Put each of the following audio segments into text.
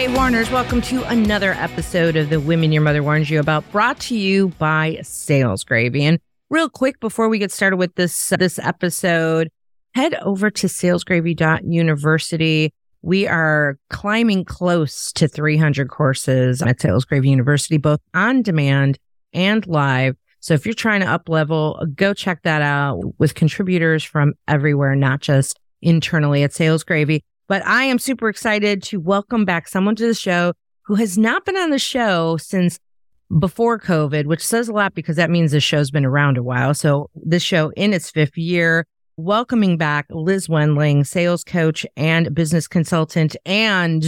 Hey, Warners, welcome to another episode of the Women Your Mother Warns You About, brought to you by Sales Gravy. And real quick, before we get started with this, this episode, head over to salesgravy.university. We are climbing close to 300 courses at Sales Gravy University, both on demand and live. So if you're trying to up level, go check that out with contributors from everywhere, not just internally at Sales Gravy. But I am super excited to welcome back someone to the show who has not been on the show since before COVID, which says a lot because that means the show's been around a while. So this show in its fifth year, welcoming back Liz Wendling, sales coach and business consultant and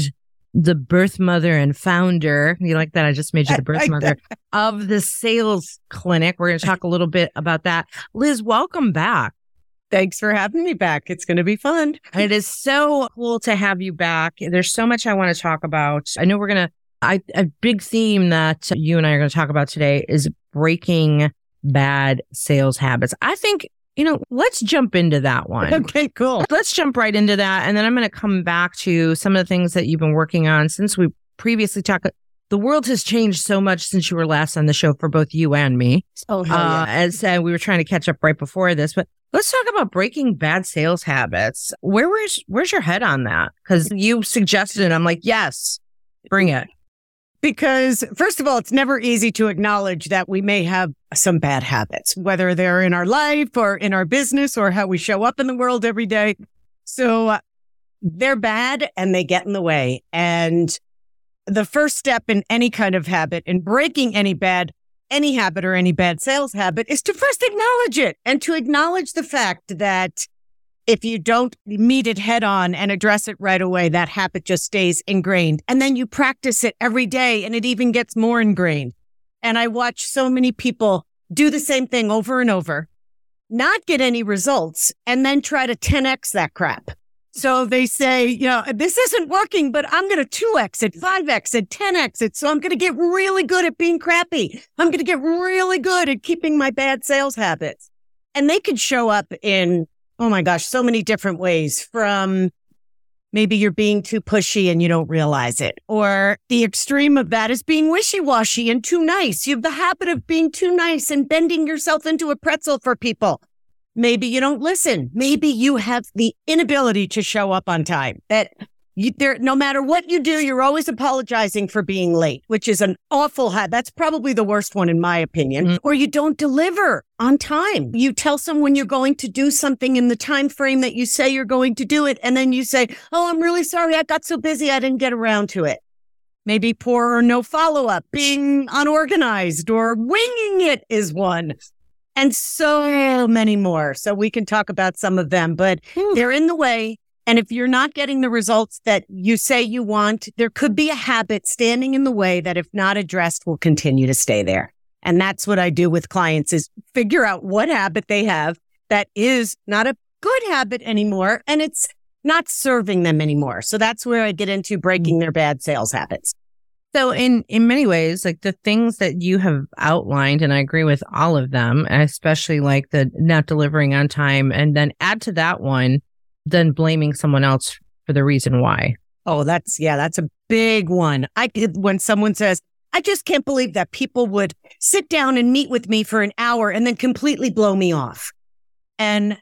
the birth mother and founder. You like that? I just made you the birth mother of the sales clinic. We're going to talk a little bit about that. Liz, welcome back. Thanks for having me back. It's going to be fun. It is so cool to have you back. There's so much I want to talk about. I know we're going to, I, a big theme that you and I are going to talk about today is breaking bad sales habits. I think you know, let's jump into that one. Okay, cool. Let's jump right into that. And then I'm going to come back to some of the things that you've been working on since we previously talked. The world has changed so much since you were last on the show for both you and me. Oh, hell yeah. Uh, as uh, we were trying to catch up right before this, but let's talk about breaking bad sales habits. Where where's where's your head on that? Because you suggested it. I'm like, yes, bring it because first of all, it's never easy to acknowledge that we may have some bad habits, whether they're in our life or in our business or how we show up in the world every day. So uh, they're bad and they get in the way. And the first step in any kind of habit in breaking any bad, any habit or any bad sales habit is to first acknowledge it and to acknowledge the fact that if you don't meet it head on and address it right away, that habit just stays ingrained. And then you practice it every day and it even gets more ingrained. And I watch so many people do the same thing over and over, not get any results, and then try to 10x that crap. So they say, you know, this isn't working, but I'm going to 2x it, 5x it, 10x it. So I'm going to get really good at being crappy. I'm going to get really good at keeping my bad sales habits. And they could show up in Oh my gosh, so many different ways from maybe you're being too pushy and you don't realize it. Or the extreme of that is being wishy washy and too nice. You have the habit of being too nice and bending yourself into a pretzel for people. Maybe you don't listen. Maybe you have the inability to show up on time. That you, there, no matter what you do, you're always apologizing for being late, which is an awful habit. That's probably the worst one in my opinion. Mm-hmm. Or you don't deliver on time. You tell someone you're going to do something in the time frame that you say you're going to do it, and then you say, "Oh, I'm really sorry. I got so busy, I didn't get around to it." Maybe poor or no follow up, being unorganized, or winging it is one and so many more. So we can talk about some of them, but they're in the way. And if you're not getting the results that you say you want, there could be a habit standing in the way that if not addressed will continue to stay there. And that's what I do with clients is figure out what habit they have that is not a good habit anymore and it's not serving them anymore. So that's where I get into breaking mm. their bad sales habits. So in in many ways, like the things that you have outlined, and I agree with all of them, especially like the not delivering on time, and then add to that one then blaming someone else for the reason why. Oh, that's yeah, that's a big one. I when someone says, "I just can't believe that people would sit down and meet with me for an hour and then completely blow me off." And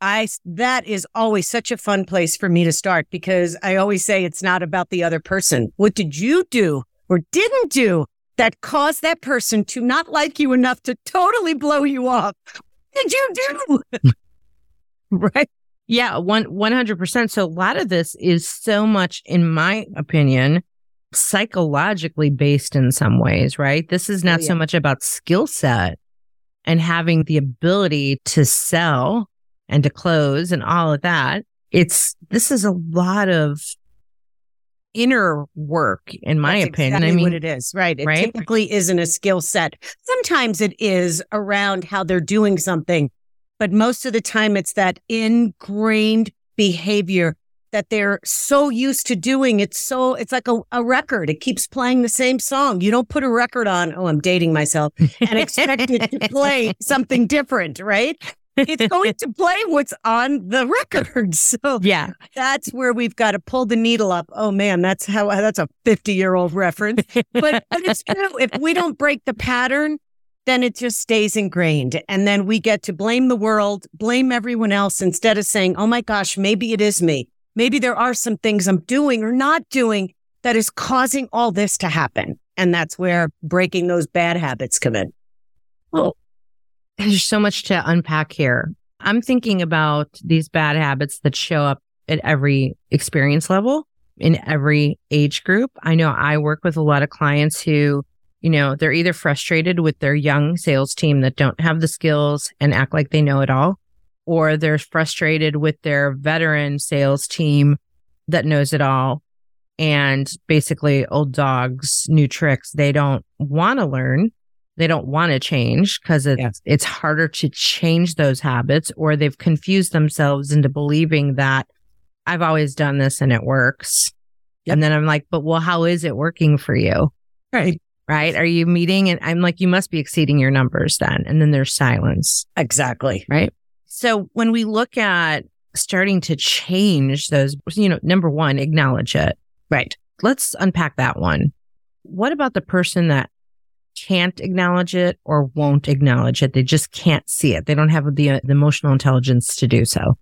I that is always such a fun place for me to start because I always say it's not about the other person. What did you do or didn't do that caused that person to not like you enough to totally blow you off? What did you do? right? Yeah, one one hundred percent. So a lot of this is so much, in my opinion, psychologically based in some ways, right? This is oh, not oh, yeah. so much about skill set and having the ability to sell and to close and all of that. It's this is a lot of inner work, in my That's opinion. Exactly I mean, what it is, right? It right? typically isn't a skill set. Sometimes it is around how they're doing something but most of the time it's that ingrained behavior that they're so used to doing. It's so, it's like a, a, record. It keeps playing the same song. You don't put a record on, oh, I'm dating myself, and expect it to play something different, right? It's going to play what's on the record. So yeah, that's where we've got to pull the needle up. Oh man, that's how that's a 50 year old reference. But, but it's true. If we don't break the pattern, then it just stays ingrained. And then we get to blame the world, blame everyone else instead of saying, oh my gosh, maybe it is me. Maybe there are some things I'm doing or not doing that is causing all this to happen. And that's where breaking those bad habits come in. Well, there's so much to unpack here. I'm thinking about these bad habits that show up at every experience level in every age group. I know I work with a lot of clients who, you know, they're either frustrated with their young sales team that don't have the skills and act like they know it all, or they're frustrated with their veteran sales team that knows it all and basically old dogs, new tricks. They don't want to learn. They don't want to change because it's, yeah. it's harder to change those habits or they've confused themselves into believing that I've always done this and it works. Yep. And then I'm like, but well, how is it working for you? Right. Right. Are you meeting? And I'm like, you must be exceeding your numbers then. And then there's silence. Exactly. Right. So when we look at starting to change those, you know, number one, acknowledge it. Right. Let's unpack that one. What about the person that can't acknowledge it or won't acknowledge it? They just can't see it. They don't have the, uh, the emotional intelligence to do so.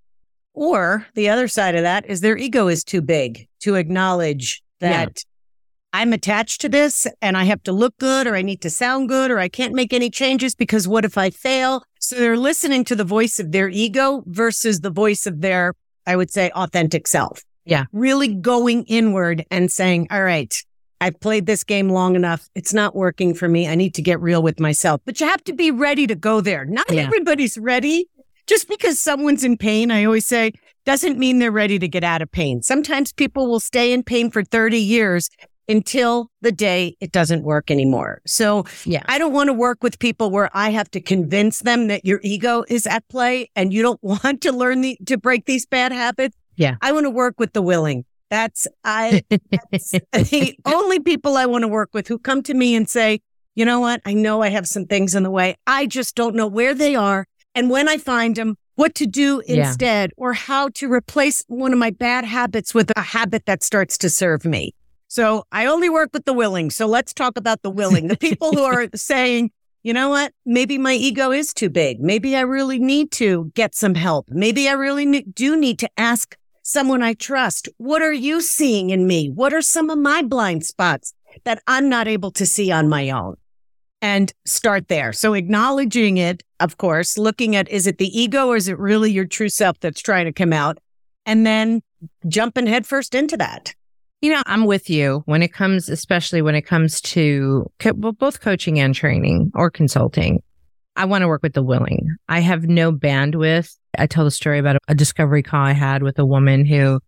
Or the other side of that is their ego is too big to acknowledge that yeah. I'm attached to this and I have to look good or I need to sound good or I can't make any changes because what if I fail? So they're listening to the voice of their ego versus the voice of their, I would say, authentic self. Yeah. Really going inward and saying, all right, I've played this game long enough. It's not working for me. I need to get real with myself. But you have to be ready to go there. Not yeah. everybody's ready. Just because someone's in pain, I always say, doesn't mean they're ready to get out of pain. Sometimes people will stay in pain for 30 years until the day it doesn't work anymore. So yeah. I don't want to work with people where I have to convince them that your ego is at play and you don't want to learn the, to break these bad habits. Yeah. I want to work with the willing. That's I that's the only people I want to work with who come to me and say, "You know what? I know I have some things in the way. I just don't know where they are and when I find them, what to do instead yeah. or how to replace one of my bad habits with a habit that starts to serve me." So, I only work with the willing. So, let's talk about the willing. The people who are saying, you know what? Maybe my ego is too big. Maybe I really need to get some help. Maybe I really ne- do need to ask someone I trust. What are you seeing in me? What are some of my blind spots that I'm not able to see on my own? And start there. So acknowledging it, of course, looking at is it the ego or is it really your true self that's trying to come out? And then jumping headfirst into that. You know, I'm with you when it comes, especially when it comes to co- both coaching and training or consulting. I want to work with the willing. I have no bandwidth. I tell the story about a discovery call I had with a woman who,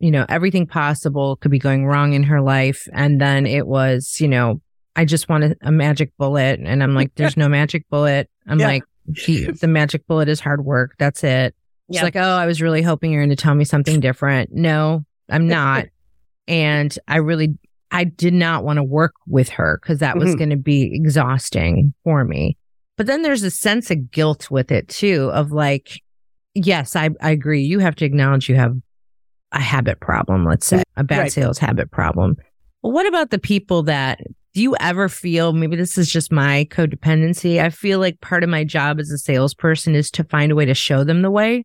you know, everything possible could be going wrong in her life. And then it was, you know, I just wanted a magic bullet. And I'm like, there's no magic bullet. I'm yeah. like, the magic bullet is hard work. That's it. She's like, oh, I was really hoping you're going to tell me something different. No, I'm not. and I really, I did not want to work with her because that was mm-hmm. going to be exhausting for me. But then there's a sense of guilt with it too, of like, yes, I, I agree. You have to acknowledge you have a habit problem, let's say, a bad right. sales habit problem. But what about the people that do you ever feel maybe this is just my codependency? I feel like part of my job as a salesperson is to find a way to show them the way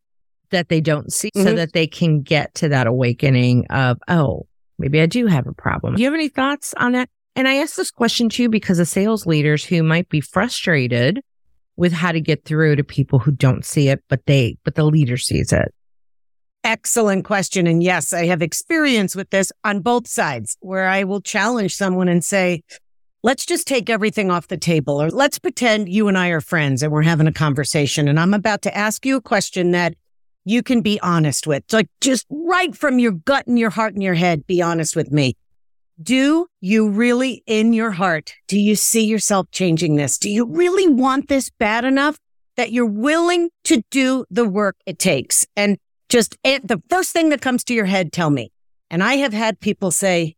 that they don't see mm-hmm. so that they can get to that awakening of, oh, maybe I do have a problem. Do you have any thoughts on that? And I ask this question too because of sales leaders who might be frustrated with how to get through to people who don't see it, but they, but the leader sees it. Excellent question. And yes, I have experience with this on both sides where I will challenge someone and say, let's just take everything off the table or let's pretend you and I are friends and we're having a conversation. And I'm about to ask you a question that you can be honest with. like just right from your gut and your heart and your head, be honest with me. Do you really in your heart, do you see yourself changing this? Do you really want this bad enough that you're willing to do the work it takes? And just the first thing that comes to your head, tell me. And I have had people say,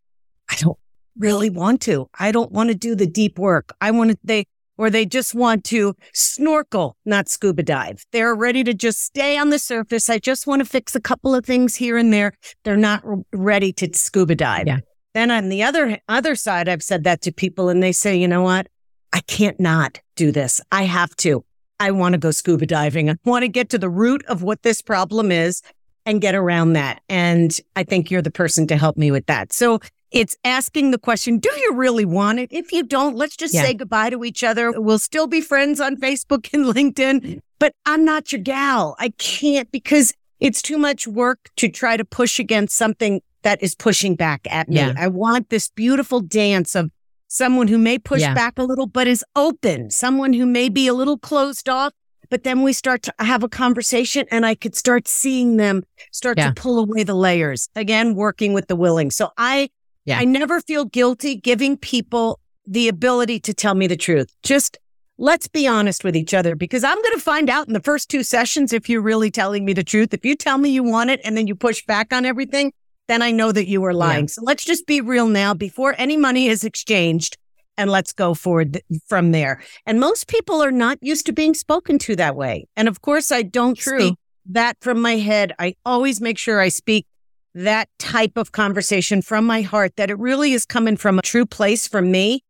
I don't really want to. I don't want to do the deep work. I want to, they, or they just want to snorkel, not scuba dive. They're ready to just stay on the surface. I just want to fix a couple of things here and there. They're not ready to scuba dive. Yeah. Then on the other other side, I've said that to people and they say, you know what? I can't not do this. I have to. I want to go scuba diving. I want to get to the root of what this problem is and get around that. And I think you're the person to help me with that. So it's asking the question, do you really want it? If you don't, let's just Yeah. say goodbye to each other. We'll still be friends on Facebook and LinkedIn, but I'm not your gal. I can't because it's too much work to try to push against something that is pushing back at me. Yeah. I want this beautiful dance of someone who may push Yeah. back a little, but is open, someone who may be a little closed off. But then we start to have a conversation and I could start seeing them start Yeah. to pull away the layers. Again, working with the willing. So I, Yeah. I never feel guilty giving people the ability to tell me the truth. Just let's be honest with each other because I'm going to find out in the first two sessions if you're really telling me the truth. If you tell me you want it and then you push back on everything, then I know that you are lying. So let's just be real now before any money is exchanged and let's go forward from there. And most people are not used to being spoken to that way. And of course, I don't True. speak that from my head. I always make sure I speak that type of conversation from my heart, that it really is coming from a true place from me.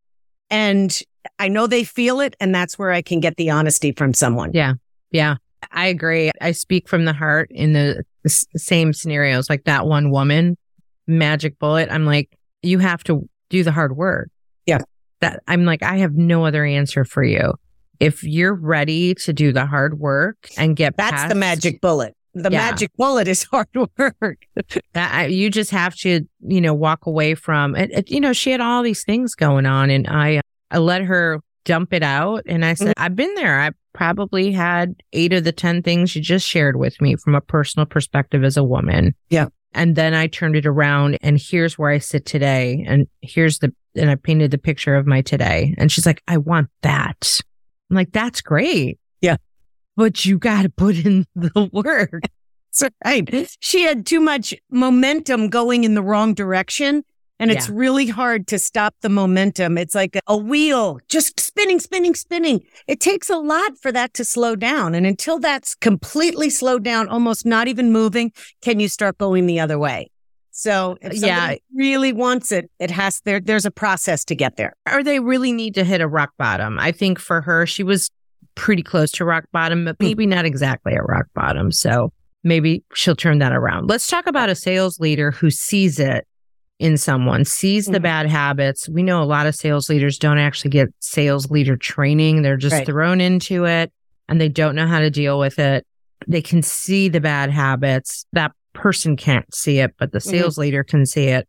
And I know they feel it. And that's where I can get the honesty from someone. Yeah. Yeah. I agree. I speak from the heart in the s- same scenarios, like that one woman, magic bullet. I'm like, you have to do the hard work. Yeah. That I'm like, I have no other answer for you. If you're ready to do the hard work and get That's past the magic bullet. The Yeah. magic bullet is hard work. that I, you just have to, you know, walk away from it, it- You know, she had all these things going on, and I, I let her dump it out, and I said, mm-hmm. I've been there. I probably had eight of the ten things you just shared with me from a personal perspective as a woman. Yeah. And then I turned it around, and here's where I sit today, and here's the, and I painted the picture of my today, and she's like, I want that. I'm like, that's great. Yeah. But you got to put in the work. That's right. She had too much momentum going in the wrong direction. And it's really hard to stop the momentum. It's like a wheel just spinning, spinning, spinning. It takes a lot for that to slow down. And until that's completely slowed down, almost not even moving, can you start going the other way? So if somebody Yeah. really wants it, it has there, there's a process to get there. or they really need to hit a rock bottom. I think for her, she was pretty close to rock bottom, but hmm. maybe not exactly at rock bottom. So maybe she'll turn that around. Let's talk about a sales leader who sees it in someone, sees the Mhm. bad habits. We know a lot of sales leaders don't actually get sales leader training. They're just Right. thrown into it and they don't know how to deal with it. They can see the bad habits. That person can't see it, but the Mhm. sales leader can see it.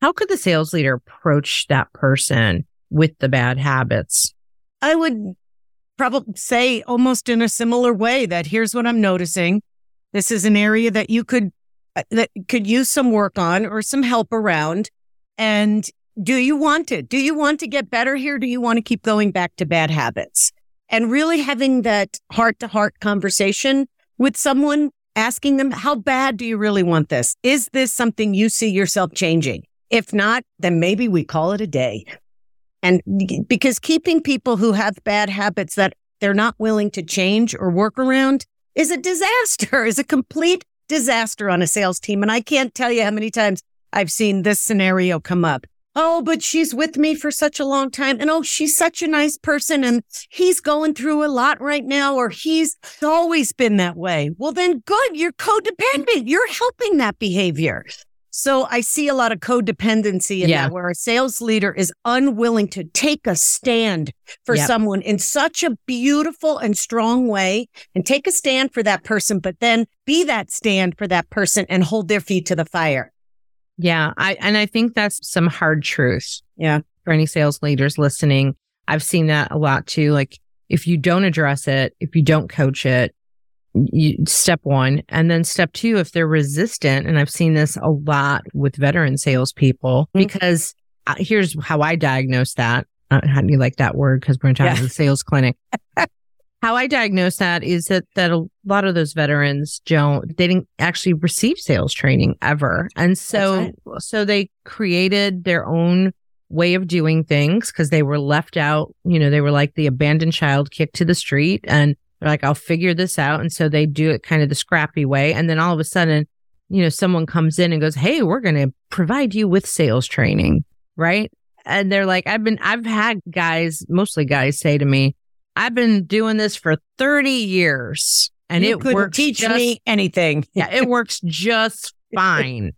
How could the sales leader approach that person with the bad habits? I would probably say almost in a similar way that here's what I'm noticing. This is an area that you could Uh, that could use some work on or some help around. And do you want it? Do you want to get better here? Do you want to keep going back to bad habits? And really having that heart to heart conversation with someone, asking them, how bad do you really want this? Is this something you see yourself changing? If not, then maybe we call it a day. And because keeping people who have bad habits that they're not willing to change or work around is a disaster, is a complete disaster on a sales team. And I can't tell you how many times I've seen this scenario come up. Oh, but she's with me for such a long time. And oh, she's such a nice person. And he's going through a lot right now, or he's always been that way. Well, then good. You're codependent. You're helping that behavior. So I see a lot of codependency in Yeah. that where a sales leader is unwilling to take a stand for Yep. someone in such a beautiful and strong way and take a stand for that person, but then be that stand for that person and hold their feet to the fire. Yeah, I and I think that's some hard truth. Yeah. For any sales leaders listening, I've seen that a lot too. Like if you don't address it, if you don't coach it, you, step one, and then step two, if they're resistant, and I've seen this a lot with veteran salespeople, Mhm. because uh, here's how I diagnose that. Uh, how do you like that word? Because we're in Yeah. the sales clinic. how I diagnose that is that that a lot of those veterans don't they didn't actually receive sales training ever, and so That's so they created their own way of doing things because they were left out. You know, they were like the abandoned child kicked to the street and they're like, I'll figure this out. And so they do it kind of the scrappy way. And then all of a sudden, you know, someone comes in and goes, Hey, we're going to provide you with sales training. Right. And they're like, I've been, I've had guys, mostly guys say to me, I've been doing this for 30 years and You it couldn't works. teach just me anything. yeah, it works just fine.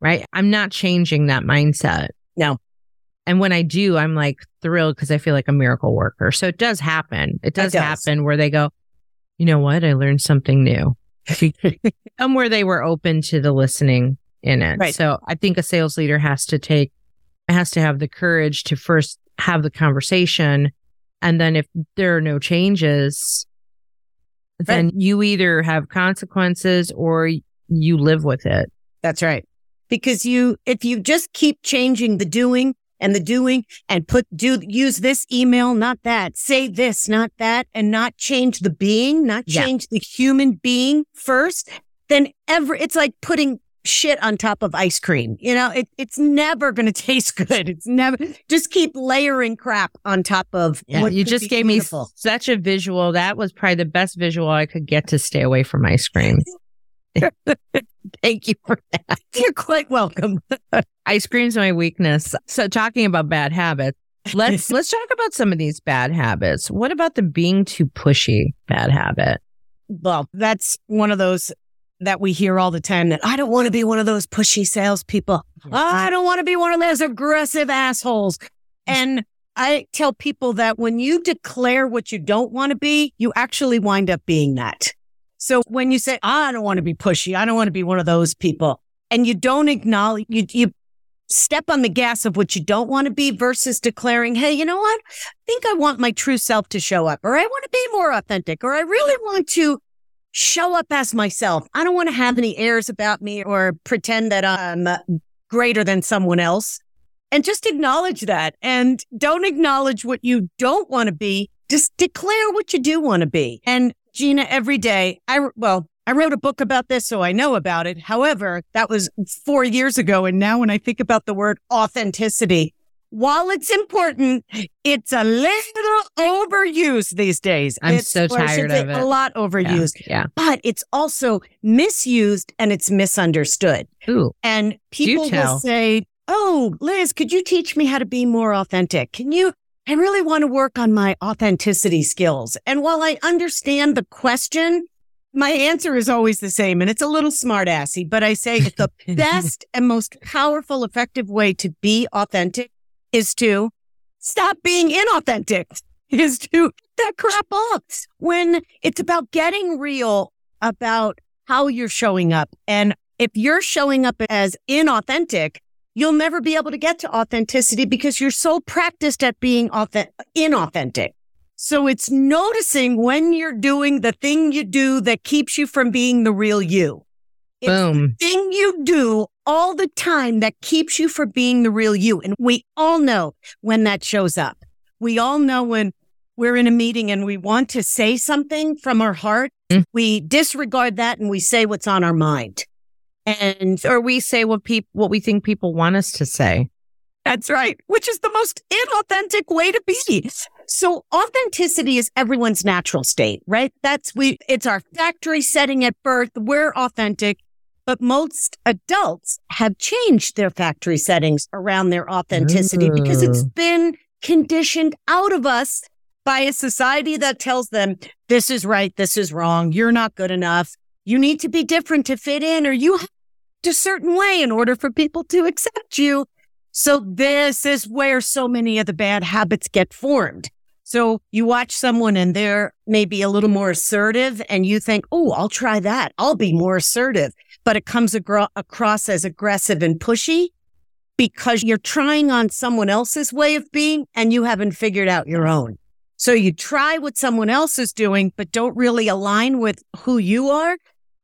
Right. I'm not changing that mindset. No. And when I do, I'm like thrilled because I feel like a miracle worker. So it does happen. It does, does. happen where they go, you know what? I learned something new. and where they were open to the listening in it. Right. So I think a sales leader has to take, has to have the courage to first have the conversation. And then if there are no changes, then you either have consequences or you live with it. That's right. Because you, if you just keep changing the doing and the doing and put, do, use this email, not that, say this, not that, and not change the being, not Yeah. change the human being first, then ever, it's like putting shit on top of ice cream. You know, it, it's never going to taste good. It's never, just keep layering crap on top of what you just gave beautiful. me such a visual. That was probably the best visual I could get to stay away from ice cream. Thank you for that. You're quite welcome. Ice cream's my weakness. So talking about bad habits, let's let's talk about some of these bad habits. What about the being too pushy bad habit? Well, that's one of those that we hear all the time that I don't want to be one of those pushy salespeople. I don't want to be one of those aggressive assholes. And I tell people that when you declare what you don't want to be, you actually wind up being that. So when you say, I don't want to be pushy, I don't want to be one of those people, and you don't acknowledge, you, you step on the gas of what you don't want to be versus declaring, Hey, you know what? I think I want my true self to show up, or I want to be more authentic, or I really want to show up as myself. I don't want to have any airs about me or pretend that I'm uh, greater than someone else. And just acknowledge that and don't acknowledge what you don't want to be. Just declare what you do want to be. And Gina, every day, I, well, I wrote a book about this, so I know about it. However, that was four years ago. And now when I think about the word authenticity, while it's important, it's a little overused these days. I'm It's- so or I should tired of it. A lot overused, Yeah. but it's also misused and it's misunderstood. Ooh. And people will say, Oh, Liz, could you teach me how to be more authentic? Can you? I really want to work on my authenticity skills. And while I understand the question, my answer is always the same. And it's a little smart assy, but I say it's the best and most powerful, effective way to be authentic is to stop being inauthentic, is to get that crap off when it's about getting real about how you're showing up. And if you're showing up as inauthentic, you'll never be able to get to authenticity because you're so practiced at being authentic, inauthentic. So it's noticing when you're doing the thing you do that keeps you from being the real you. It's Boom. thing you do all the time that keeps you from being the real you. And we all know when that shows up. We all know when we're in a meeting and we want to say something from our heart. Mm. We disregard that and we say what's on our mind. And Or we say what people what we think people want us to say. that's right, which is the most inauthentic way to be. So authenticity is everyone's natural state, right? That's we, it's our factory setting at birth. We're authentic, but most adults have changed their factory settings around their authenticity because it's been conditioned out of us by a society that tells them this is right. This is wrong. You're not good enough. You need to be different to fit in or you have a certain way in order for people to accept you. So this is where so many of the bad habits get formed. So you watch someone and they're maybe a little more assertive and you think, Oh, I'll try that. I'll be more assertive, but it comes agro- across as aggressive and pushy because you're trying on someone else's way of being and you haven't figured out your own. So you try what someone else is doing, but don't really align with who you are.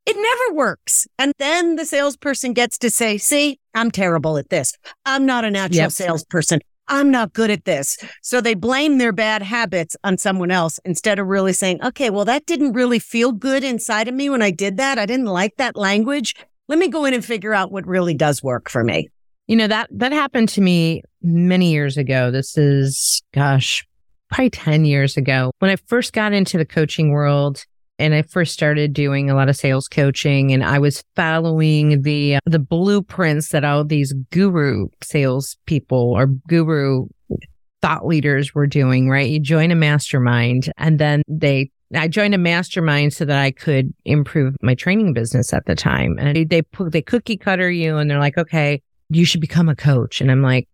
It never works. And then the salesperson gets to say, see, I'm terrible at this. I'm not a natural Yep. salesperson. I'm not good at this. So they blame their bad habits on someone else instead of really saying, okay, well, that didn't really feel good inside of me when I did that. I didn't like that language. Let me go in and figure out what really does work for me. You know, that, that happened to me many years ago. This is, gosh, probably 10 years ago when I first got into the coaching world and I first started doing a lot of sales coaching and I was following the uh, the blueprints that all these guru sales people or guru thought leaders were doing, right? You join a mastermind and then they I joined a mastermind so that I could improve my training business at the time. And they they cookie cutter you and they're like, "Okay, you should become a coach." And I'm like,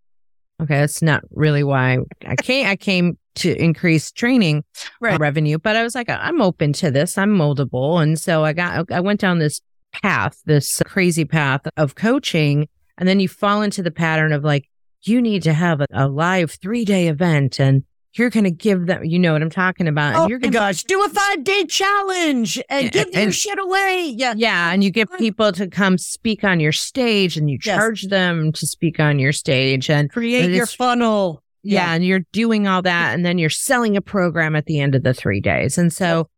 "Okay, that's not really why I came I came to increase training right. revenue. But I was like, I'm open to this. I'm moldable. And so I got, I went down this path, this crazy path of coaching. And then you fall into the pattern of like, you need to have a, a live three day event and you're going to give them, you know what I'm talking about. Oh you're gonna, my gosh, do a five day challenge and give and, your shit away. Yeah. Yeah. And you get people to come speak on your stage and you charge yes. them to speak on your stage and create your funnel. Yeah, yeah. And you're doing all that. And then you're selling a program at the end of the three days. And so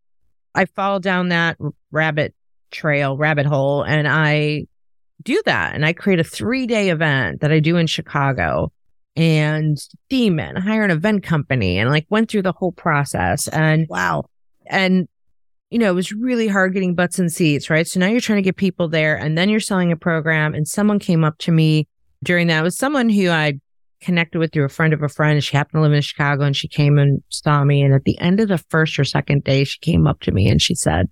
I fall down that rabbit trail, rabbit hole, and I do that. And I create a three day event that I do in Chicago and theme it, hire an event company and like went through the whole process. And wow. And you know, it was really hard getting butts and seats, right? So now you're trying to get people there and then you're selling a program. And someone came up to me during that. It was someone who I connected with through a friend of a friend. She happened to live in Chicago and she came and saw me. And at the end of the first or second day, she came up to me and she said,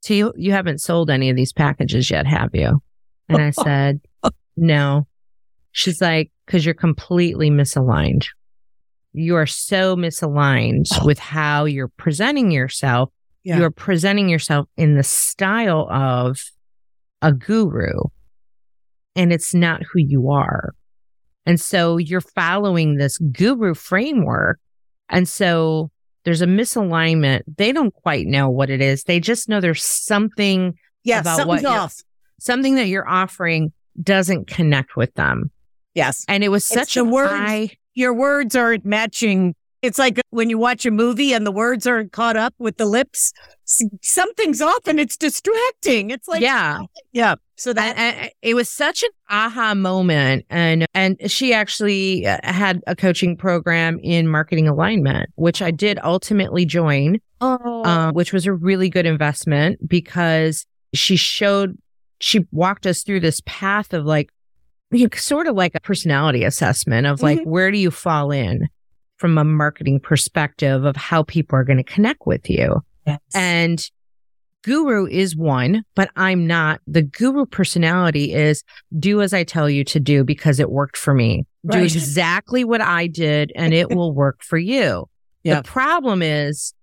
So you, you haven't sold any of these packages yet, have you? And I said, No. She's like, Because you're completely misaligned. You are so misaligned oh. with how you're presenting yourself. Yeah. You're presenting yourself in the style of a guru, and it's not who you are. And so you're following this guru framework. And so there's a misalignment. They don't quite know what it is. They just know there's something yeah, about what off. something that you're offering doesn't connect with them. Yes. And it was such a word. high. Your words aren't matching. It's like when you watch a movie and the words aren't caught up with the lips something's off and it's distracting. It's like, yeah, yeah. So that and, and it was such an aha moment. And, and she actually uh, had a coaching program in marketing alignment, which I did ultimately join, oh. um, which was a really good investment because she showed, she walked us through this path of like, sort of like a personality assessment of like, mm-hmm. where do you fall in? From a marketing perspective of how people are going to connect with you. Yes. And guru is one, but I'm not. The guru personality is do as I tell you to do because it worked for me. Right. Do exactly what I did and it will work for you. Yep. The problem is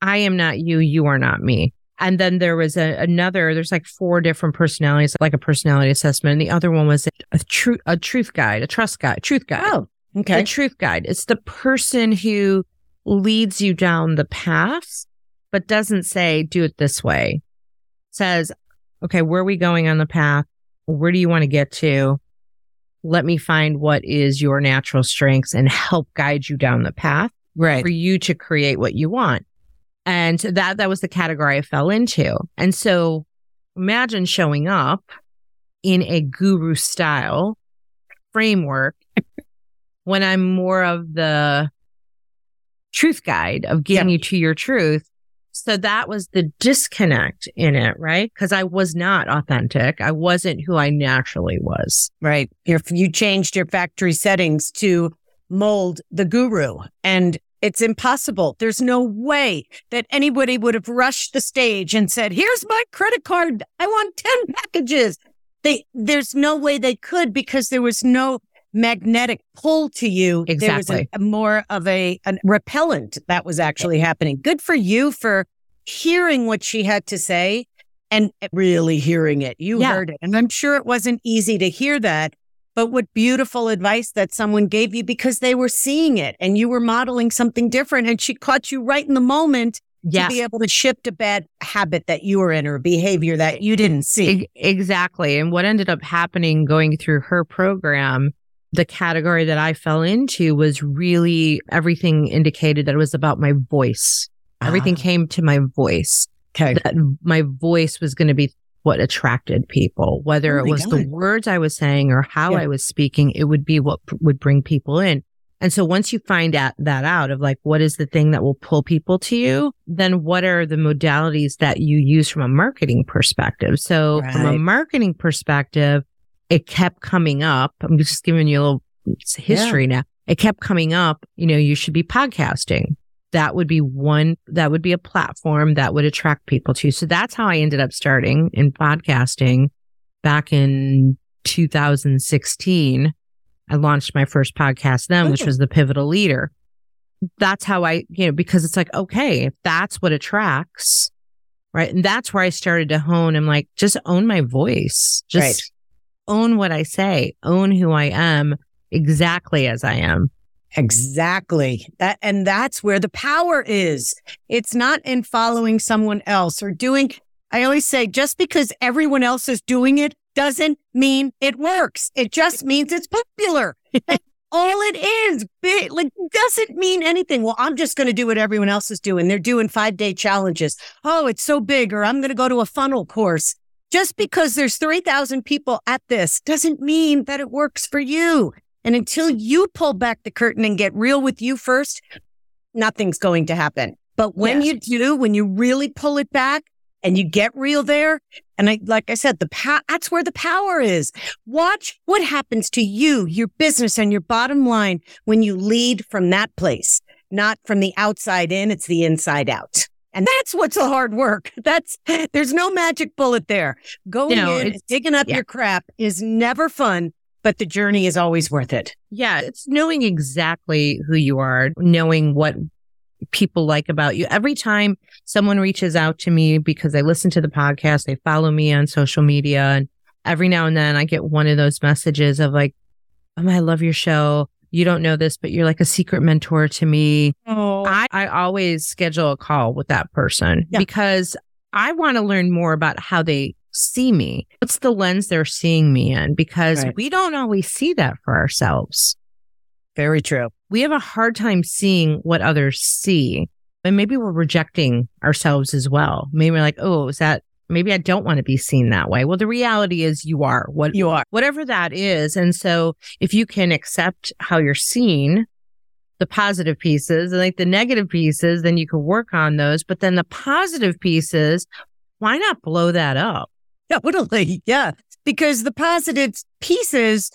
I am not you. You are not me. And then there was a, another, there's like four different personalities, like a personality assessment. And the other one was a, truth, a truth guide, a trust guide, truth guide. Oh, okay. A truth guide. It's the person who leads you down the path but doesn't say do it this way. says, okay, where are we going on the path? Where do you want to get to? Let me find what is your natural strengths and help guide you down the path right. for you to create what you want. And that, that was the category I fell into. And so imagine showing up in a guru style framework when I'm more of the truth guide of getting yeah. you to your truth so that was the disconnect in it, right? Because I was not authentic. I wasn't who I naturally was. Right. If you changed your factory settings to mold the guru and it's impossible. There's no way that anybody would have rushed the stage and said, here's my credit card. I want 10 packages. They, there's no way they could because there was no magnetic pull to you. Exactly. There was a, more of a, repellent that was actually happening. Good for you for hearing what she had to say and really hearing it. You yeah. heard it. And I'm sure it wasn't easy to hear that. But what beautiful advice that someone gave you because they were seeing it and you were modeling something different and she caught you right in the moment to be able to shift a bad habit that you were in or behavior that you didn't see. Exactly. And what ended up happening going through her program the category that I fell into was really everything indicated that it was about my voice. Everything ah. came to my voice. Okay. That my voice was going to be what attracted people, whether Oh it was the words I was saying or how Yeah. I was speaking, it would be what p- would bring people in. And so once you find out that out of like, what is the thing that will pull people to you? Then what are the modalities that you use from a marketing perspective? So from a marketing perspective, it kept coming up. I'm just giving you a little history now. It kept coming up, you know, you should be podcasting. That would be one, that would be a platform that would attract people to. you. So that's how I ended up starting in podcasting back in 2016. I launched my first podcast then, which was the Pivotal Leader. That's how I, you know, because it's like, okay, if that's what attracts, right? And that's where I started to hone. I'm like, just own my voice. Just Right. Own what I say, own who I am exactly as I am. Exactly. That and that's where the power is. It's not in following someone else or doing I always say just because everyone else is doing it doesn't mean it works. It just means it's popular. All it is. Big, like doesn't mean anything. Well, I'm just going to do what everyone else is doing. They're doing 5-day challenges. Oh, it's so big or I'm going to go to a funnel course. Just because there's 3,000 people at this doesn't mean that it works for you. And until you pull back the curtain and get real with you first, nothing's going to happen. But when Yes. you do, when you really pull it back and you get real there, and I, like I said, the pow- that's where the power is. Watch what happens to you, your business and your bottom line when you lead from that place, not from the outside in. It's the inside out. And that's what's the hard work. That's, there's no magic bullet there. Going No, in, digging up yeah. your crap is never fun, but the journey is always worth it. Yeah, it's knowing exactly who you are, knowing what people like about you. Every time someone reaches out to me because they listen to the podcast, they follow me on social media, and every now and then I get one of those messages of like, "Oh, I love your show. You don't know this, but you're like a secret mentor to me." Oh, I, I always schedule a call with that person Yeah. because I want to learn more about how they see me. What's the lens they're seeing me in? Because Right. we don't always see that for ourselves. very true. We have a hard time seeing what others see. And maybe we're rejecting ourselves as well. Maybe we're like, oh, is that maybe I don't want to be seen that way. Well, the reality is you are what You are. whatever that is. And so if you can accept how you're seen, the positive pieces and like the negative pieces, then you can work on those. But then the positive pieces, why not blow that up? Totally. Yeah. Because the positive pieces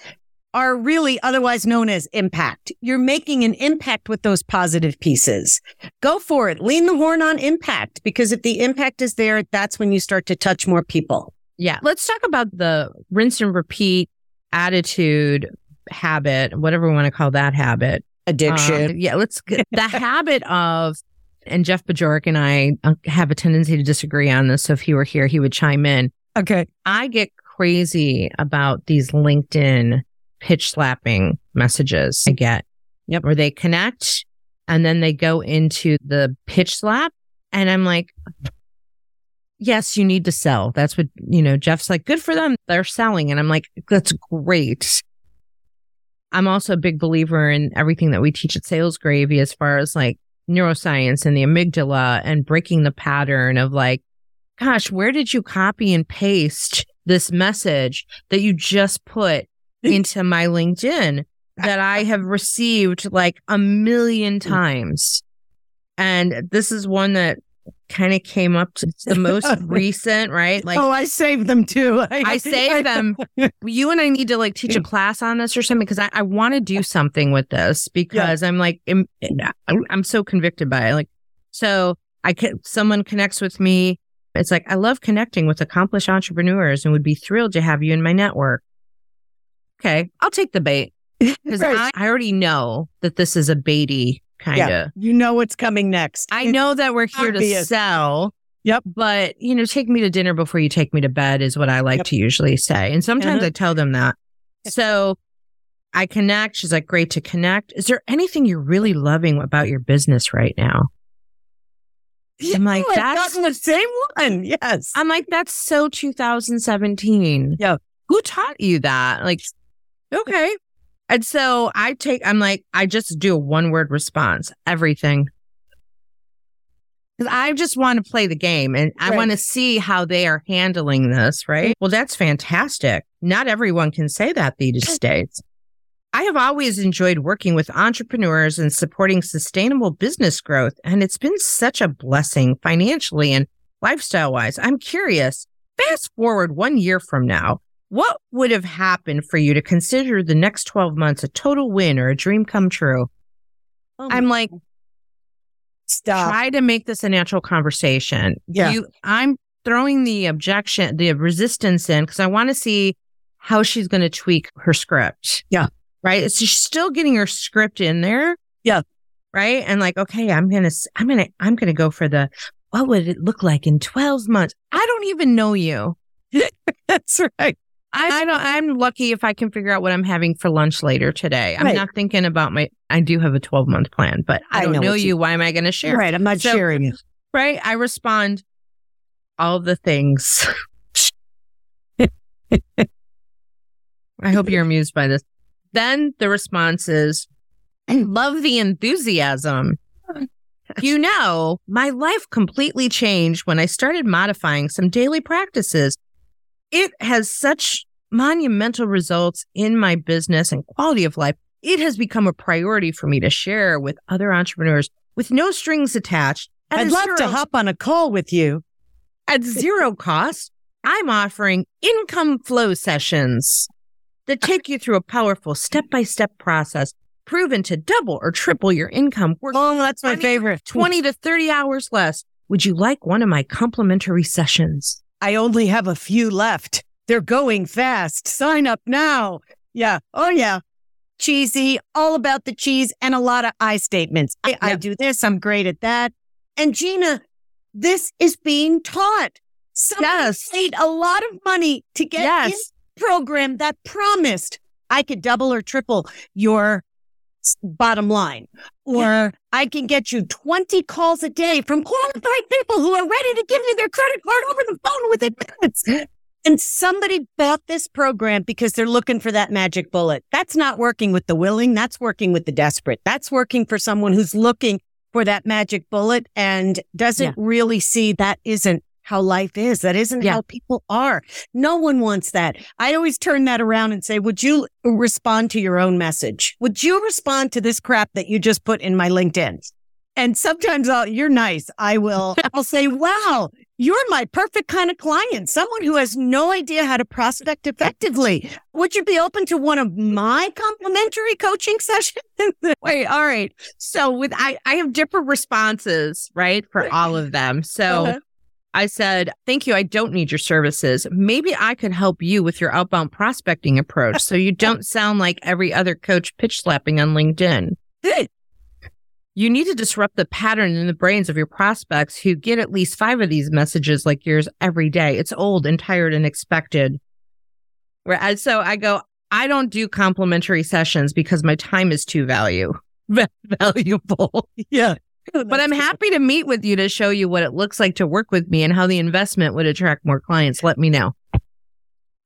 are really otherwise known as impact. You're making an impact with those positive pieces. Go for it. Lean the horn on impact because if the impact is there, that's when you start to touch more people. Yeah. Let's talk about the rinse and repeat attitude habit, whatever we want to call that habit. Addiction. Um, yeah. Let's get the habit of, and Jeff Bajork and I uh, have a tendency to disagree on this. So if he were here, he would chime in. okay. I get crazy about these LinkedIn pitch slapping messages I get. Yep. Where they connect and then they go into the pitch slap. And I'm like, yes, you need to sell. That's what, you know, Jeff's like, good for them. They're selling. And I'm like, that's great. I'm also a big believer in everything that we teach at Sales Gravy as far as like neuroscience and the amygdala and breaking the pattern of like, gosh, where did you copy and paste this message that you just put into my LinkedIn that I have received like a million mm. times? And this is one that kind of came up to the most recent, right? Like, oh, I saved them too. I saved them. You and I need to like teach a class on this or something because I, I want to do something with this because I'm like I'm, I'm so convicted by it. Like, so I can someone connects with me. It's like I love connecting with accomplished entrepreneurs and would be thrilled to have you in my network. Okay, I'll take the bait because Right. I, I already know that this is a baity kind of. Yeah. You know what's coming next. I know that we're here to obvious. sell. Yep. But, you know, take me to dinner before you take me to bed is what I like Yep. to usually say. And sometimes Uh-huh. I tell them that. So I connect. She's like, great to connect. Is there anything you're really loving about your business right now? I'm like, I've that's- gotten the same one. Yes. I'm like, that's so 2017. Yeah. Who taught you that? Like, okay. And so I take, I'm like, I just do a one word response everything. Because I just want to play the game and I Right. want to see how they are handling this, right? Well, that's fantastic. Not everyone can say that these days. I have always enjoyed working with entrepreneurs and supporting sustainable business growth, and it's been such a blessing financially and lifestyle wise. I'm curious, fast forward one year from now, what would have happened for you to consider the next 12 months a total win or a dream come true? Oh I'm like, stop. try to make this a natural conversation. Yeah. You, I'm throwing the objection, the resistance in because I want to see how she's going to tweak her script. Yeah. Right. So she's still getting her script in there. Yeah. Right. And like, okay, I'm going to, I'm going to, I'm going to go for the, what would it look like in 12 months? I don't even know you. That's right. I, I don't, I'm lucky if I can figure out what I'm having for lunch later today. I'm Right. not thinking about my, I do have a 12 month plan, but I I don't know know, you. you- Why am I going to share? Right. I'm not So- sharing it. right? I respond all the things. I hope you're amused by this. Then the response is, I love the enthusiasm. You know, my life completely changed when I started modifying some daily practices. It has such monumental results in my business and quality of life. It has become a priority for me to share with other entrepreneurs with no strings attached. at I'd love zero- to hop on a call with you. at zero cost, I'm offering income flow sessions that take you through a powerful step by step process proven to double or triple your income worth Oh, that's my favorite. 20 to 30 hours less. Would you like one of my complimentary sessions? I only have a few left. They're going fast. Sign up now. Yeah. Oh, yeah. Cheesy, all about the cheese and a lot of I statements. I, I do this. I'm great at that. And Gina, this is being taught. Somebody Yes. paid a lot of money to get Yes. a program that promised I could double or triple your bottom line. Or I can get you 20 calls a day from qualified people who are ready to give you their credit card over the phone within minutes. And somebody bought this program because they're looking for that magic bullet. That's not working with the willing. That's working with the desperate. That's working for someone who's looking for that magic bullet and doesn't Yeah. really see that isn't how life is. That isn't Yeah. how people are. No one wants that. I always turn that around and say, would you respond to your own message? Would you respond to this crap that you just put in my LinkedIn? And sometimes I'll, you're nice. I will, I'll say, wow, you're my perfect kind of client, someone who has no idea how to prospect effectively. Would you be open to one of my complimentary coaching sessions? Wait, all right. So with I, I have different responses, right, for all of them. So Uh-huh. I said, Thank you. I don't need your services. Maybe I could help you with your outbound prospecting approach so you don't sound like every other coach pitch slapping on LinkedIn. You need to disrupt the pattern in the brains of your prospects who get at least five of these messages like yours every day. It's old and tired and expected. Whereas, so I go, I don't do complimentary sessions because my time is too value valuable. yeah. Oh, but I'm happy to meet with you to show you what it looks like to work with me and how the investment would attract more clients. Let me know.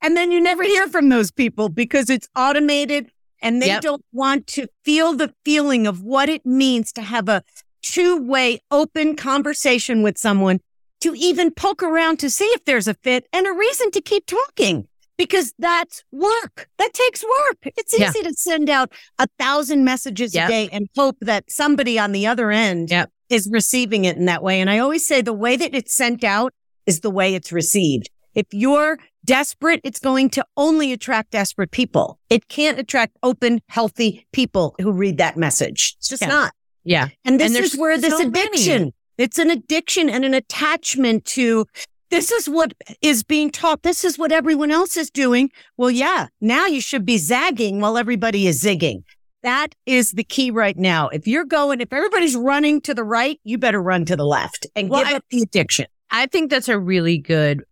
And then you never hear from those people because it's automated and they Yep. don't want to feel the feeling of what it means to have a two way open conversation with someone to even poke around to see if there's a fit and a reason to keep talking because that's work. That takes work. It's Yeah. easy to send out a thousand messages Yep. a day and hope that somebody on the other end Yep. is receiving it in that way. And I always say the way that it's sent out is the way it's received. If you're desperate, it's going to only attract desperate people. It can't attract open, healthy people who read that message. It's just Yeah. not. Yeah. And this And is where this so many. addiction, it's an addiction and an attachment to this is what is being taught. This is what everyone else is doing. Well, yeah, now you should be zagging while everybody is zigging. That is the key right now. If you're going, if everybody's running to the right, you better run to the left and Well, give I- up the addiction. I think that's a really good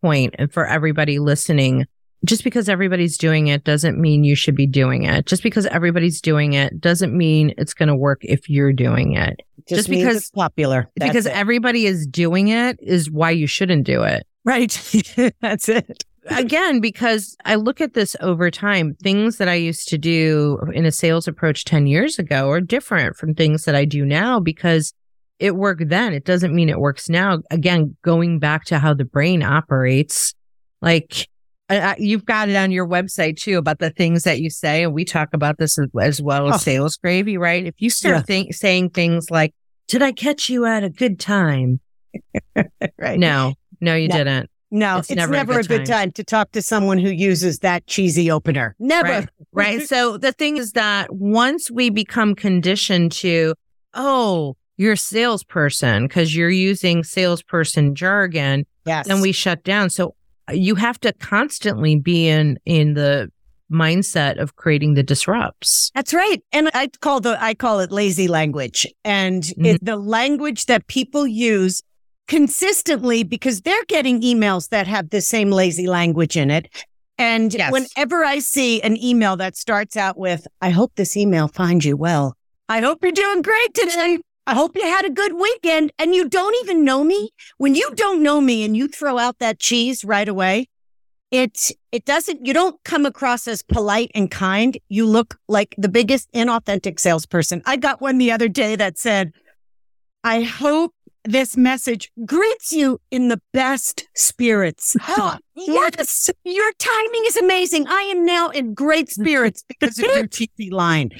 point for everybody listening. Just because everybody's doing it doesn't mean you should be doing it. Just because everybody's doing it doesn't mean it's going to work if you're doing it. Just, Just because- it's popular. That's because it. everybody is doing it is why you shouldn't do it. right. That's it. Again, because I look at this over time, things that I used to do in a sales approach 10 years ago are different from things that I do now because it worked then. It doesn't mean it works now. Again, going back to how the brain operates, like you've got it on your website too about the things that you say. And we talk about this as, well as oh. sales gravy, right? If you start yeah. think, saying things like, did I catch you at a good time? right. No, no, you no. didn't. No, it's, it's never, never, a, good, a good time. time. to talk to someone who uses that cheesy opener. Never. Right. right. So the thing is that once we become conditioned to, oh, you're a salesperson because you're using salesperson jargon, yes. then we shut down. So you have to constantly be in in the mindset of creating the disrupts. That's right. And I call the I call it lazy language. And mm-hmm. it's the language that people use consistently because they're getting emails that have the same lazy language in it. And yes. whenever I see an email that starts out with, I hope this email finds you well. I hope you're doing great today. I hope you had a good weekend and you don't even know me. When you don't know me and you throw out that cheese right away, it, it doesn't, you don't come across as polite and kind. You look like the biggest inauthentic salesperson. I got one the other day that said, I hope this message greets you in the best spirits. yes, your timing is amazing. I am now in great spirits because of your TV line.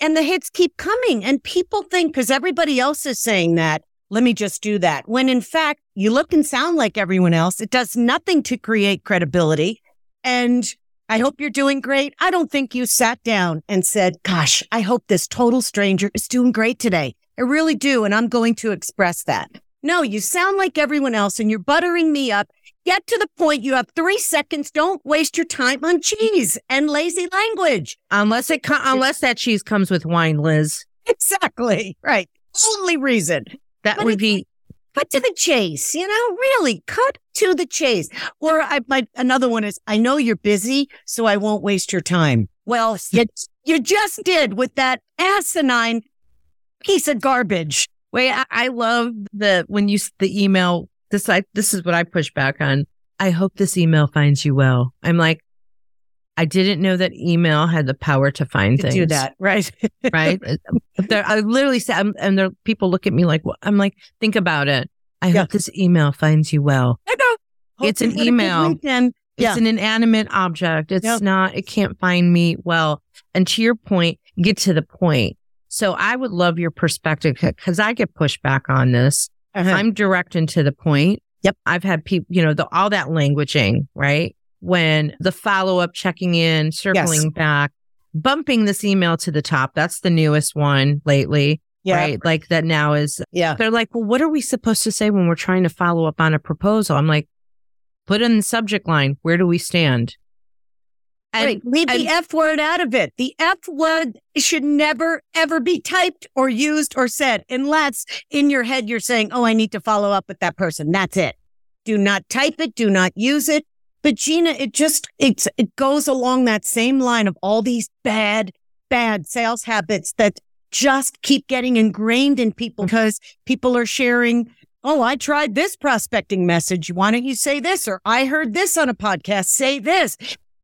And the hits keep coming. And people think because everybody else is saying that, let me just do that. When in fact, you look and sound like everyone else. It does nothing to create credibility. And I hope you're doing great. I don't think you sat down and said, gosh, I hope this total stranger is doing great today. I really do. And I'm going to express that. No, you sound like everyone else and you're buttering me up. Get to the point. You have three seconds. Don't waste your time on cheese and lazy language. Unless it, unless that cheese comes with wine, Liz. Exactly. Right. Only reason. That but would be. Cut to the chase, you know, really cut to the chase. Or I might, another one is, I know you're busy, so I won't waste your time. Well, you, you just did with that asinine piece of garbage. Wait, I, I love the when you the email. This I this is what I push back on. I hope this email finds you well. I'm like, I didn't know that email had the power to find to things. Do that, right? right. I literally said, and there people look at me like, I'm like, think about it. I yeah. hope this email finds you well. I know. Hope it's an email. It's an inanimate object. It's yep. not. It can't find me well. And to your point, get to the point. So I would love your perspective because I get pushed back on this. Uh-huh. I'm direct and to the point. Yep. I've had people, you know, the, all that languaging, right? When the follow up, checking in, circling yes. back, bumping this email to the top. That's the newest one lately. Yeah. Right. Like that now is, yeah. They're like, well, what are we supposed to say when we're trying to follow up on a proposal? I'm like, put in the subject line. Where do we stand? And, right. Leave and, the F word out of it. The F word should never, ever be typed or used or said unless in your head you're saying, Oh, I need to follow up with that person. That's it. Do not type it. Do not use it. But Gina, it just, it's, it goes along that same line of all these bad, bad sales habits that just keep getting ingrained in people because people are sharing Oh, I tried this prospecting message. Why don't you say this? Or I heard this on a podcast. Say this.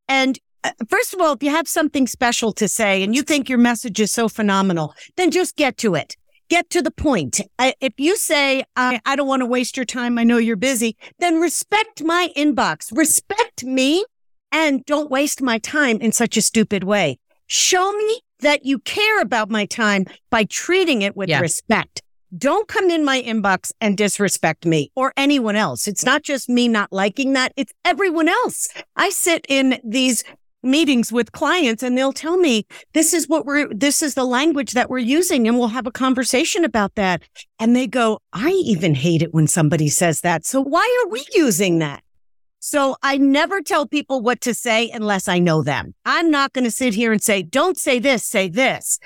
And Uh, first of all, if you have something special to say and you think your message is so phenomenal, then just get to it. Get to the point. if you say, I, I don't want to waste your time. I know you're busy. Then respect my inbox. Respect me and don't waste my time in such a stupid way. Show me that you care about my time by treating it with respect. Don't come in my inbox and disrespect me or anyone else. It's not just me not liking that. It's everyone else. I sit in these meetings with clients and they'll tell me this is what we're this is the language that we're using and we'll have a conversation about that and they go i even hate it when somebody says that so why are we using that so i never tell people what to say unless i know them i'm not going to sit here and say don't say this say this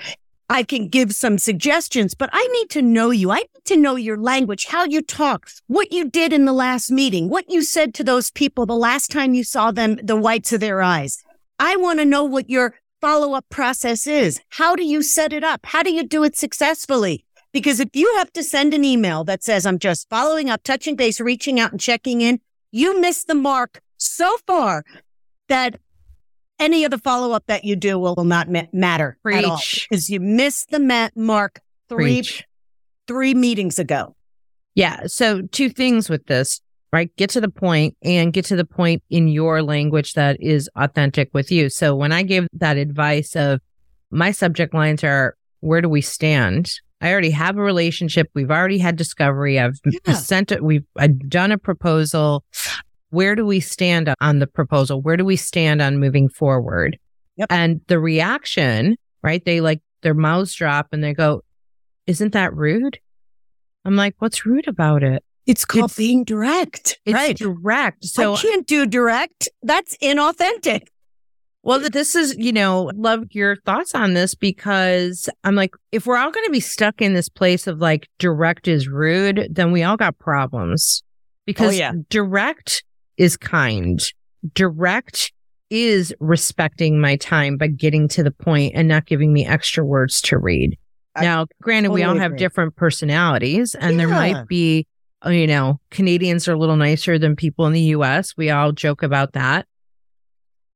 I can give some suggestions, but I need to know you. I need to know your language, how you talk, what you did in the last meeting, what you said to those people the last time you saw them, the whites of their eyes. I want to know what your follow up process is. How do you set it up? How do you do it successfully? Because if you have to send an email that says, I'm just following up, touching base, reaching out and checking in, you miss the mark so far that any of the follow up that you do will, will not ma- matter Preach. at all because you missed the ma- mark three, three meetings ago. Yeah. So two things with this, right? Get to the point and get to the point in your language that is authentic with you. So when I gave that advice of my subject lines are, where do we stand? I already have a relationship. We've already had discovery. I've Yeah. sent it. We've I've done a proposal. Where do we stand on the proposal? Where do we stand on moving forward? Yep. And the reaction, right? They like their mouths drop and they go, isn't that rude? I'm like, what's rude about it? It's called It's- being direct. It's right. direct. So I can't do direct. That's inauthentic. Well, this is, you know, love your thoughts on this because I'm like, if we're all going to be stuck in this place of like direct is rude, then we all got problems oh, because yeah. direct is kind. Direct is respecting my time by getting to the point and not giving me extra words to read. I now, granted, we all have agree. different personalities and there might be, you know, Canadians are a little nicer than people in the US. We all joke about that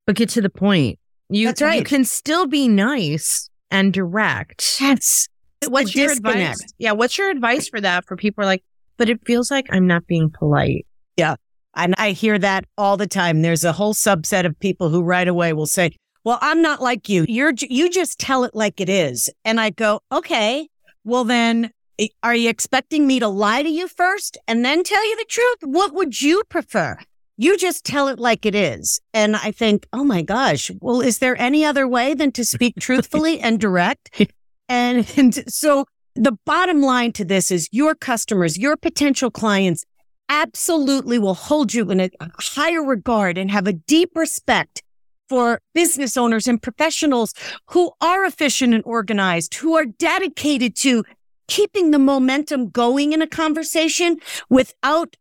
but get to the point. You, That's right. you can still be nice and direct. Yes. What's your advice? Yeah, what's your advice for that for people like, but it feels like I'm not being polite. Yeah. And I hear that all the time. There's a whole subset of people who right away will say, well, I'm not like you. You're, you just tell it like it is. And I go, okay, well then are you expecting me to lie to you first and then tell you the truth? What would you prefer? You just tell it like it is. And I think, oh my gosh, well, is there any other way than to speak truthfully and direct? And, and so the bottom line to this is your customers, your potential clients absolutely will hold you in a higher regard and have a deep respect for business owners and professionals who are efficient and organized, who are dedicated to keeping the momentum going in a conversation without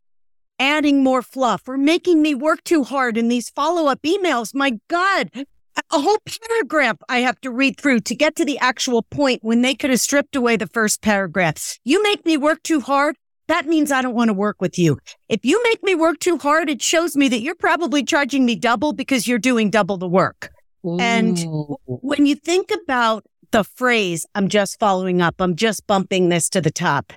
adding more fluff or making me work too hard in these follow up emails. My God, a- whole paragraph I have to read through to get to the actual point when they could have stripped away the first paragraph. You make me work too hard. That means I don't want to work with you. If you make me work too hard, it shows me that you're probably charging me double because you're doing double the work. And- When you think about the phrase, I'm just following up, I'm just bumping this to the top.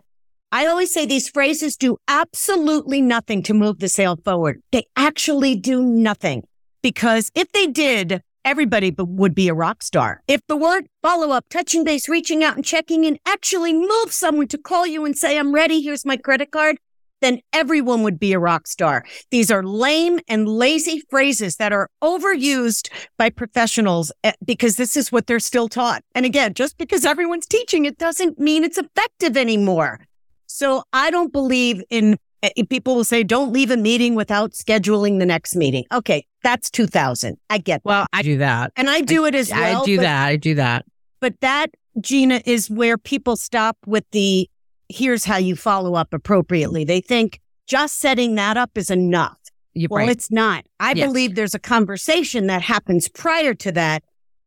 I always say these phrases do absolutely nothing to move the sale forward. They actually do nothing because if they did, everybody would be a rock star. If the word follow up, touching base, reaching out and checking in actually moves someone to call you and say, I'm ready. Here's my credit card. Then everyone would be a rock star. These are lame and lazy phrases that are overused by professionals eh, because this is what they're still taught. And again, just because everyone's teaching it doesn't mean it's effective anymore. So I don't believe in eh, people will say, don't leave a meeting without scheduling the next meeting. Okay. That's 2000. I get that. Well, I do that. And I do it as well. I do but- that. I do that. But that, Gina, is where people stop with the here's how you follow up appropriately. They think just setting that up is enough. You're Well, right. it's not. I Yes. believe there's a conversation that happens prior to that.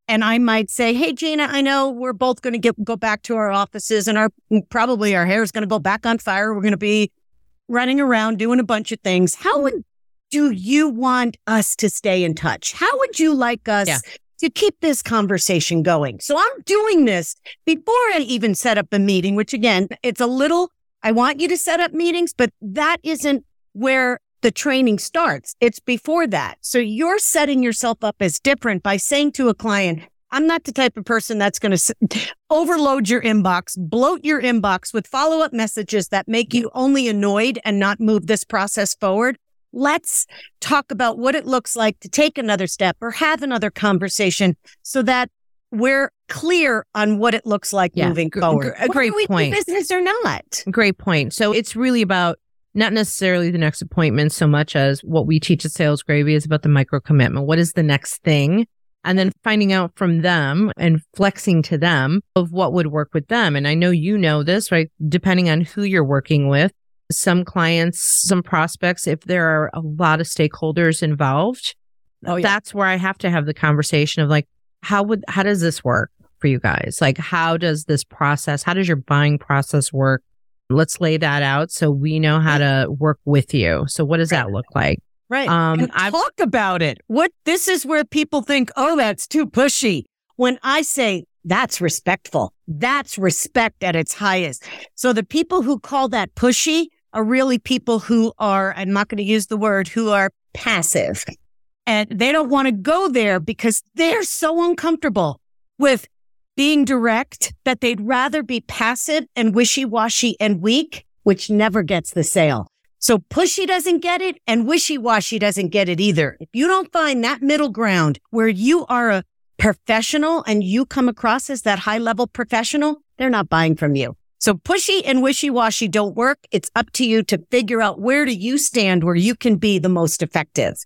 And I might say, Hey, Gina, I know we're both going to get, go back to our offices and our, probably our hair is going to go back on fire. We're going to be running around doing a bunch of things. How would, do you want us to stay in touch? How would you like us Yeah. To keep this conversation going? So I'm doing this before I even set up a meeting, which again, it's a little, I want you to set up meetings, but that isn't where the training starts. It's before that. So you're setting yourself up as different by saying to a client, I'm not the type of person that's going to overload your inbox, bloat your inbox with follow up messages that make you only annoyed and not move this process forward. Let's talk about what it looks like to take another step or have another conversation so that we're clear on what it looks like Yeah, moving forward. a great point. business or not. Great point. So it's really about not necessarily the next appointment so much as what we teach at Sales Gravy is about the micro commitment. What is the next thing? And then finding out from them and flexing to them of what would work with them. And I know you know this, right? Depending on who you're working with, some clients, some prospects, if there are a lot of stakeholders involved, Oh, yeah. that's where I have to have the conversation of like, how would, how does this work for you guys? Like, how does this process, how does your buying process work? Let's lay that out so we know how to work with you. So what does that look like? Right. Um, talk about it. What this is where people think, oh, that's too pushy. When I say, That's respectful. That's respect at its highest. So the people who call that pushy are really people who are, I'm not going to use the word, who are passive. And they don't want to go there because they're so uncomfortable with being direct that they'd rather be passive and wishy washy and weak, which never gets the sale. So pushy doesn't get it and wishy washy doesn't get it either. If you don't find that middle ground where you are a professional and you come across as that high level professional, they're not buying from you. So pushy and wishy washy don't work. It's up to you to figure out where do you stand where you can be the most effective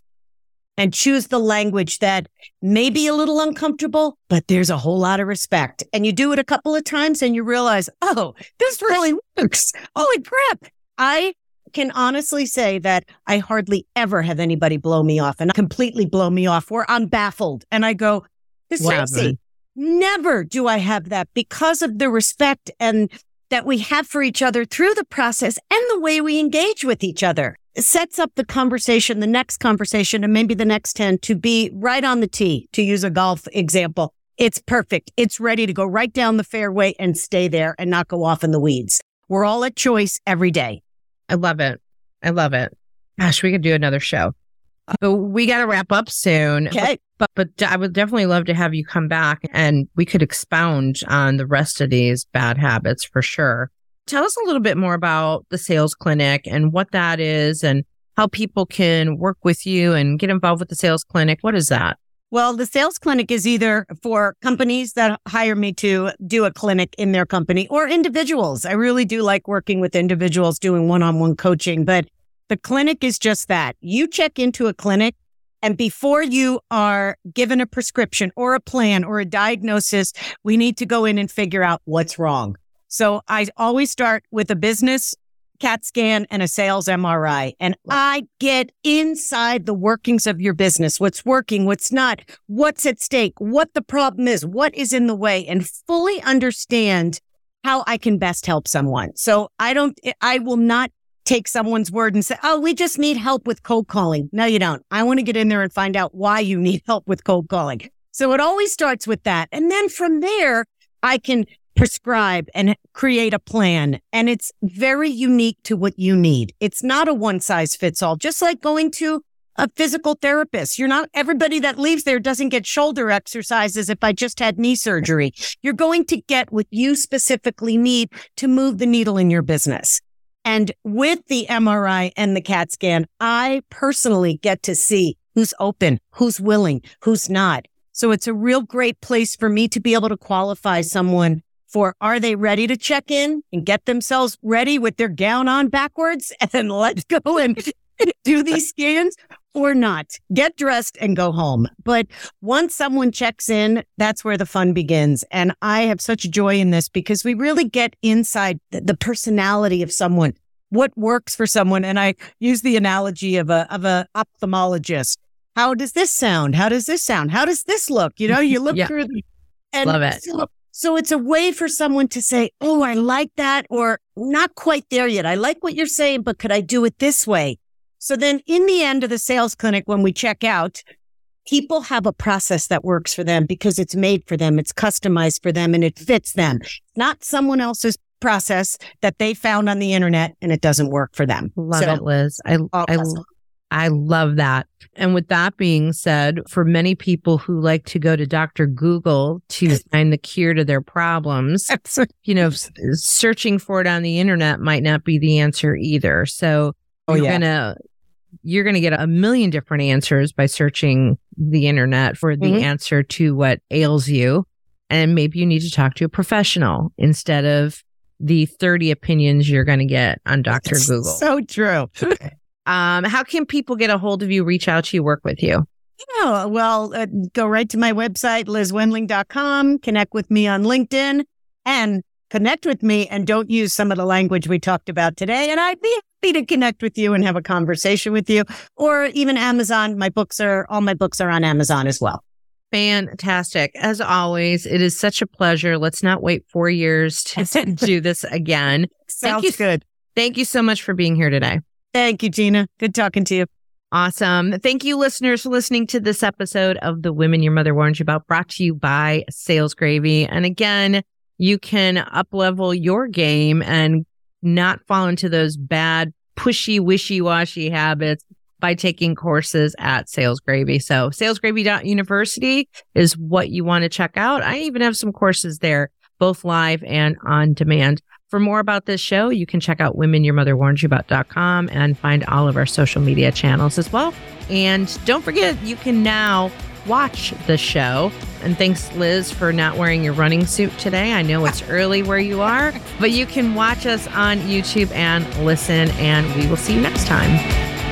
and choose the language that may be a little uncomfortable, but there's a whole lot of respect. And you do it a couple of times and you realize, oh, this really works. Holy crap. I can honestly say that I hardly ever have anybody blow me off and completely blow me off where I'm baffled and I go, this Tracy, never do I have that because of the respect and that we have for each other through the process and the way we engage with each other. It sets up the conversation, the next conversation, and maybe the next 10 to be right on the tee, to use a golf example. It's perfect. It's ready to go right down the fairway and stay there and not go off in the weeds. We're all at choice every day. I love it. I love it. Gosh, we could do another show. But we got to wrap up soon. Okay. But, but I would definitely love to have you come back and we could expound on the rest of these bad habits for sure. Tell us a little bit more about the sales clinic and what that is and how people can work with you and get involved with the sales clinic. What is that? Well, the sales clinic is either for companies that hire me to do a clinic in their company or individuals. I really do like working with individuals doing one on one coaching, but the clinic is just that. You check into a clinic and before you are given a prescription or a plan or a diagnosis, we need to go in and figure out what's wrong. So I always start with a business CAT scan and a sales MRI. And I get inside the workings of your business, what's working, what's not, what's at stake, what the problem is, what is in the way, and fully understand how I can best help someone. So I don't, I will not take someone's word and say, Oh, we just need help with cold calling. No, you don't. I want to get in there and find out why you need help with cold calling. So it always starts with that. And then from there, I can prescribe and create a plan. And it's very unique to what you need. It's not a one size fits all, just like going to a physical therapist. You're not everybody that leaves there doesn't get shoulder exercises if I just had knee surgery. You're going to get what you specifically need to move the needle in your business. And with the MRI and the CAT scan, I personally get to see who's open, who's willing, who's not. So it's a real great place for me to be able to qualify someone for are they ready to check in and get themselves ready with their gown on backwards and let's go and do these scans or not. Get dressed and go home. But once someone checks in, that's where the fun begins. And I have such joy in this because we really get inside the personality of someone, what works for someone. And I use the analogy of a, of a ophthalmologist. How does this sound? How does this sound? How does this look? You know, you look yeah. through the, and Love it. So, so it's a way for someone to say, Oh, I like that or not quite there yet. I like what you're saying, but could I do it this way? So then in the end of the sales clinic, when we check out, people have a process that works for them because it's made for them. It's customized for them and it fits them, not someone else's process that they found on the internet and it doesn't work for them. Love so, it, Liz. I, I, I love that. And with that being said, for many people who like to go to Dr. Google to find the cure to their problems, you know, searching for it on the internet might not be the answer either. So oh, you're yeah. gonna you're going to get a million different answers by searching the internet for the mm-hmm. answer to what ails you. And maybe you need to talk to a professional instead of the 30 opinions you're going to get on Dr. Google. So true. um, how can people get a hold of you, reach out to you, work with you? Yeah, well, uh, go right to my website, lizwendling.com, connect with me on LinkedIn, and connect with me and don't use some of the language we talked about today. And I'd be happy to connect with you and have a conversation with you or even Amazon. My books are, all my books are on Amazon as well. Fantastic. As always, it is such a pleasure. Let's not wait four years to do this again. Sounds thank you, good. Thank you so much for being here today. Thank you, Gina. Good talking to you. Awesome. Thank you, listeners, for listening to this episode of The Women Your Mother Warned You About, brought to you by Sales Gravy. And again, you can up level your game and not fall into those bad, pushy, wishy washy habits by taking courses at Sales Gravy. So salesgravy.university is what you want to check out. I even have some courses there, both live and on demand. For more about this show, you can check out womenyourmotherwarnedyouabout.com and find all of our social media channels as well. And don't forget, you can now watch the show. And thanks, Liz, for not wearing your running suit today. I know it's early where you are, but you can watch us on YouTube and listen, and we will see you next time.